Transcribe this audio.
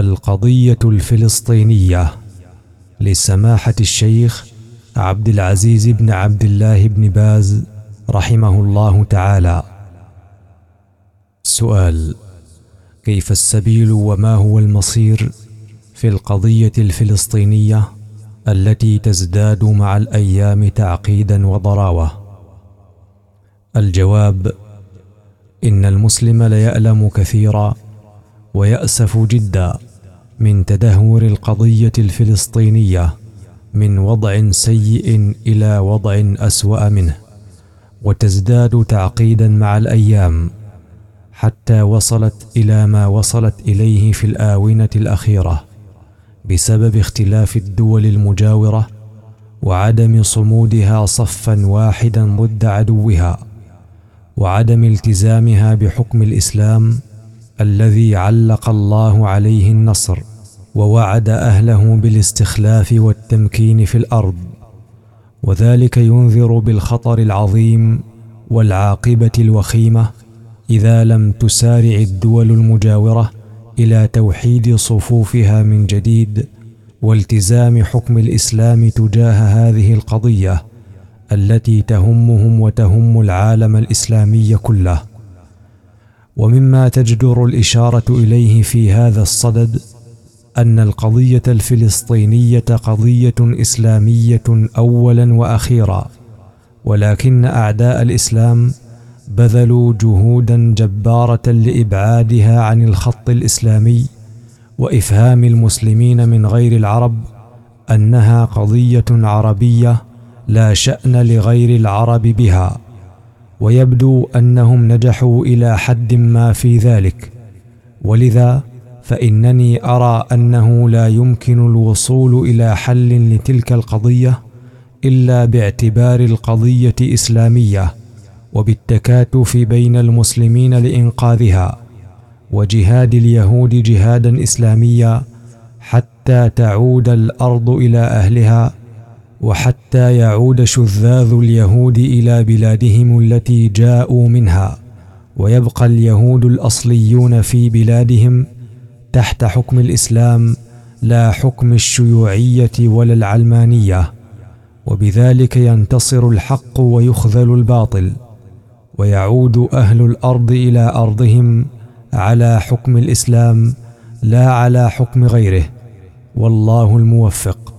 القضية الفلسطينية لسماحة الشيخ عبد العزيز بن عبد الله بن باز رحمه الله تعالى. سؤال كيف السبيل وما هو المصير في القضية الفلسطينية التي تزداد مع الأيام تعقيدا وضراوة؟ الجواب إن المسلم ليألم كثيرا ويأسف جدا. من تدهور القضية الفلسطينية من وضع سيء إلى وضع أسوأ منه وتزداد تعقيدا مع الأيام حتى وصلت إلى ما وصلت إليه في الآونة الأخيرة بسبب اختلاف الدول المجاورة وعدم صمودها صفا واحدا ضد عدوها وعدم التزامها بحكم الإسلام الذي علق الله عليه النصر ووعد أهله بالاستخلاف والتمكين في الأرض وذلك ينذر بالخطر العظيم والعاقبة الوخيمة إذا لم تسارع الدول المجاورة إلى توحيد صفوفها من جديد والتزام حكم الإسلام تجاه هذه القضية التي تهمهم وتهم العالم الإسلامي كله. ومما تجدر الإشارة إليه في هذا الصدد أن القضية الفلسطينية قضية إسلامية اولا وأخيرا ولكن أعداء الإسلام بذلوا جهودا جبارة لإبعادها عن الخط الإسلامي وإفهام المسلمين من غير العرب أنها قضية عربية لا شأن لغير العرب بها. ويبدو أنهم نجحوا إلى حد ما في ذلك. ولذا فإنني أرى أنه لا يمكن الوصول إلى حل لتلك القضية إلا باعتبار القضية إسلامية وبالتكاتف بين المسلمين لإنقاذها وجهاد اليهود جهادا إسلاميا حتى تعود الأرض إلى أهلها وحتى يعود شذاذ اليهود إلى بلادهم التي جاءوا منها ويبقى اليهود الأصليون في بلادهم تحت حكم الإسلام لا حكم الشيوعية ولا العلمانية. وبذلك ينتصر الحق ويخذل الباطل ويعود أهل الأرض إلى أرضهم على حكم الإسلام لا على حكم غيره. والله الموفق.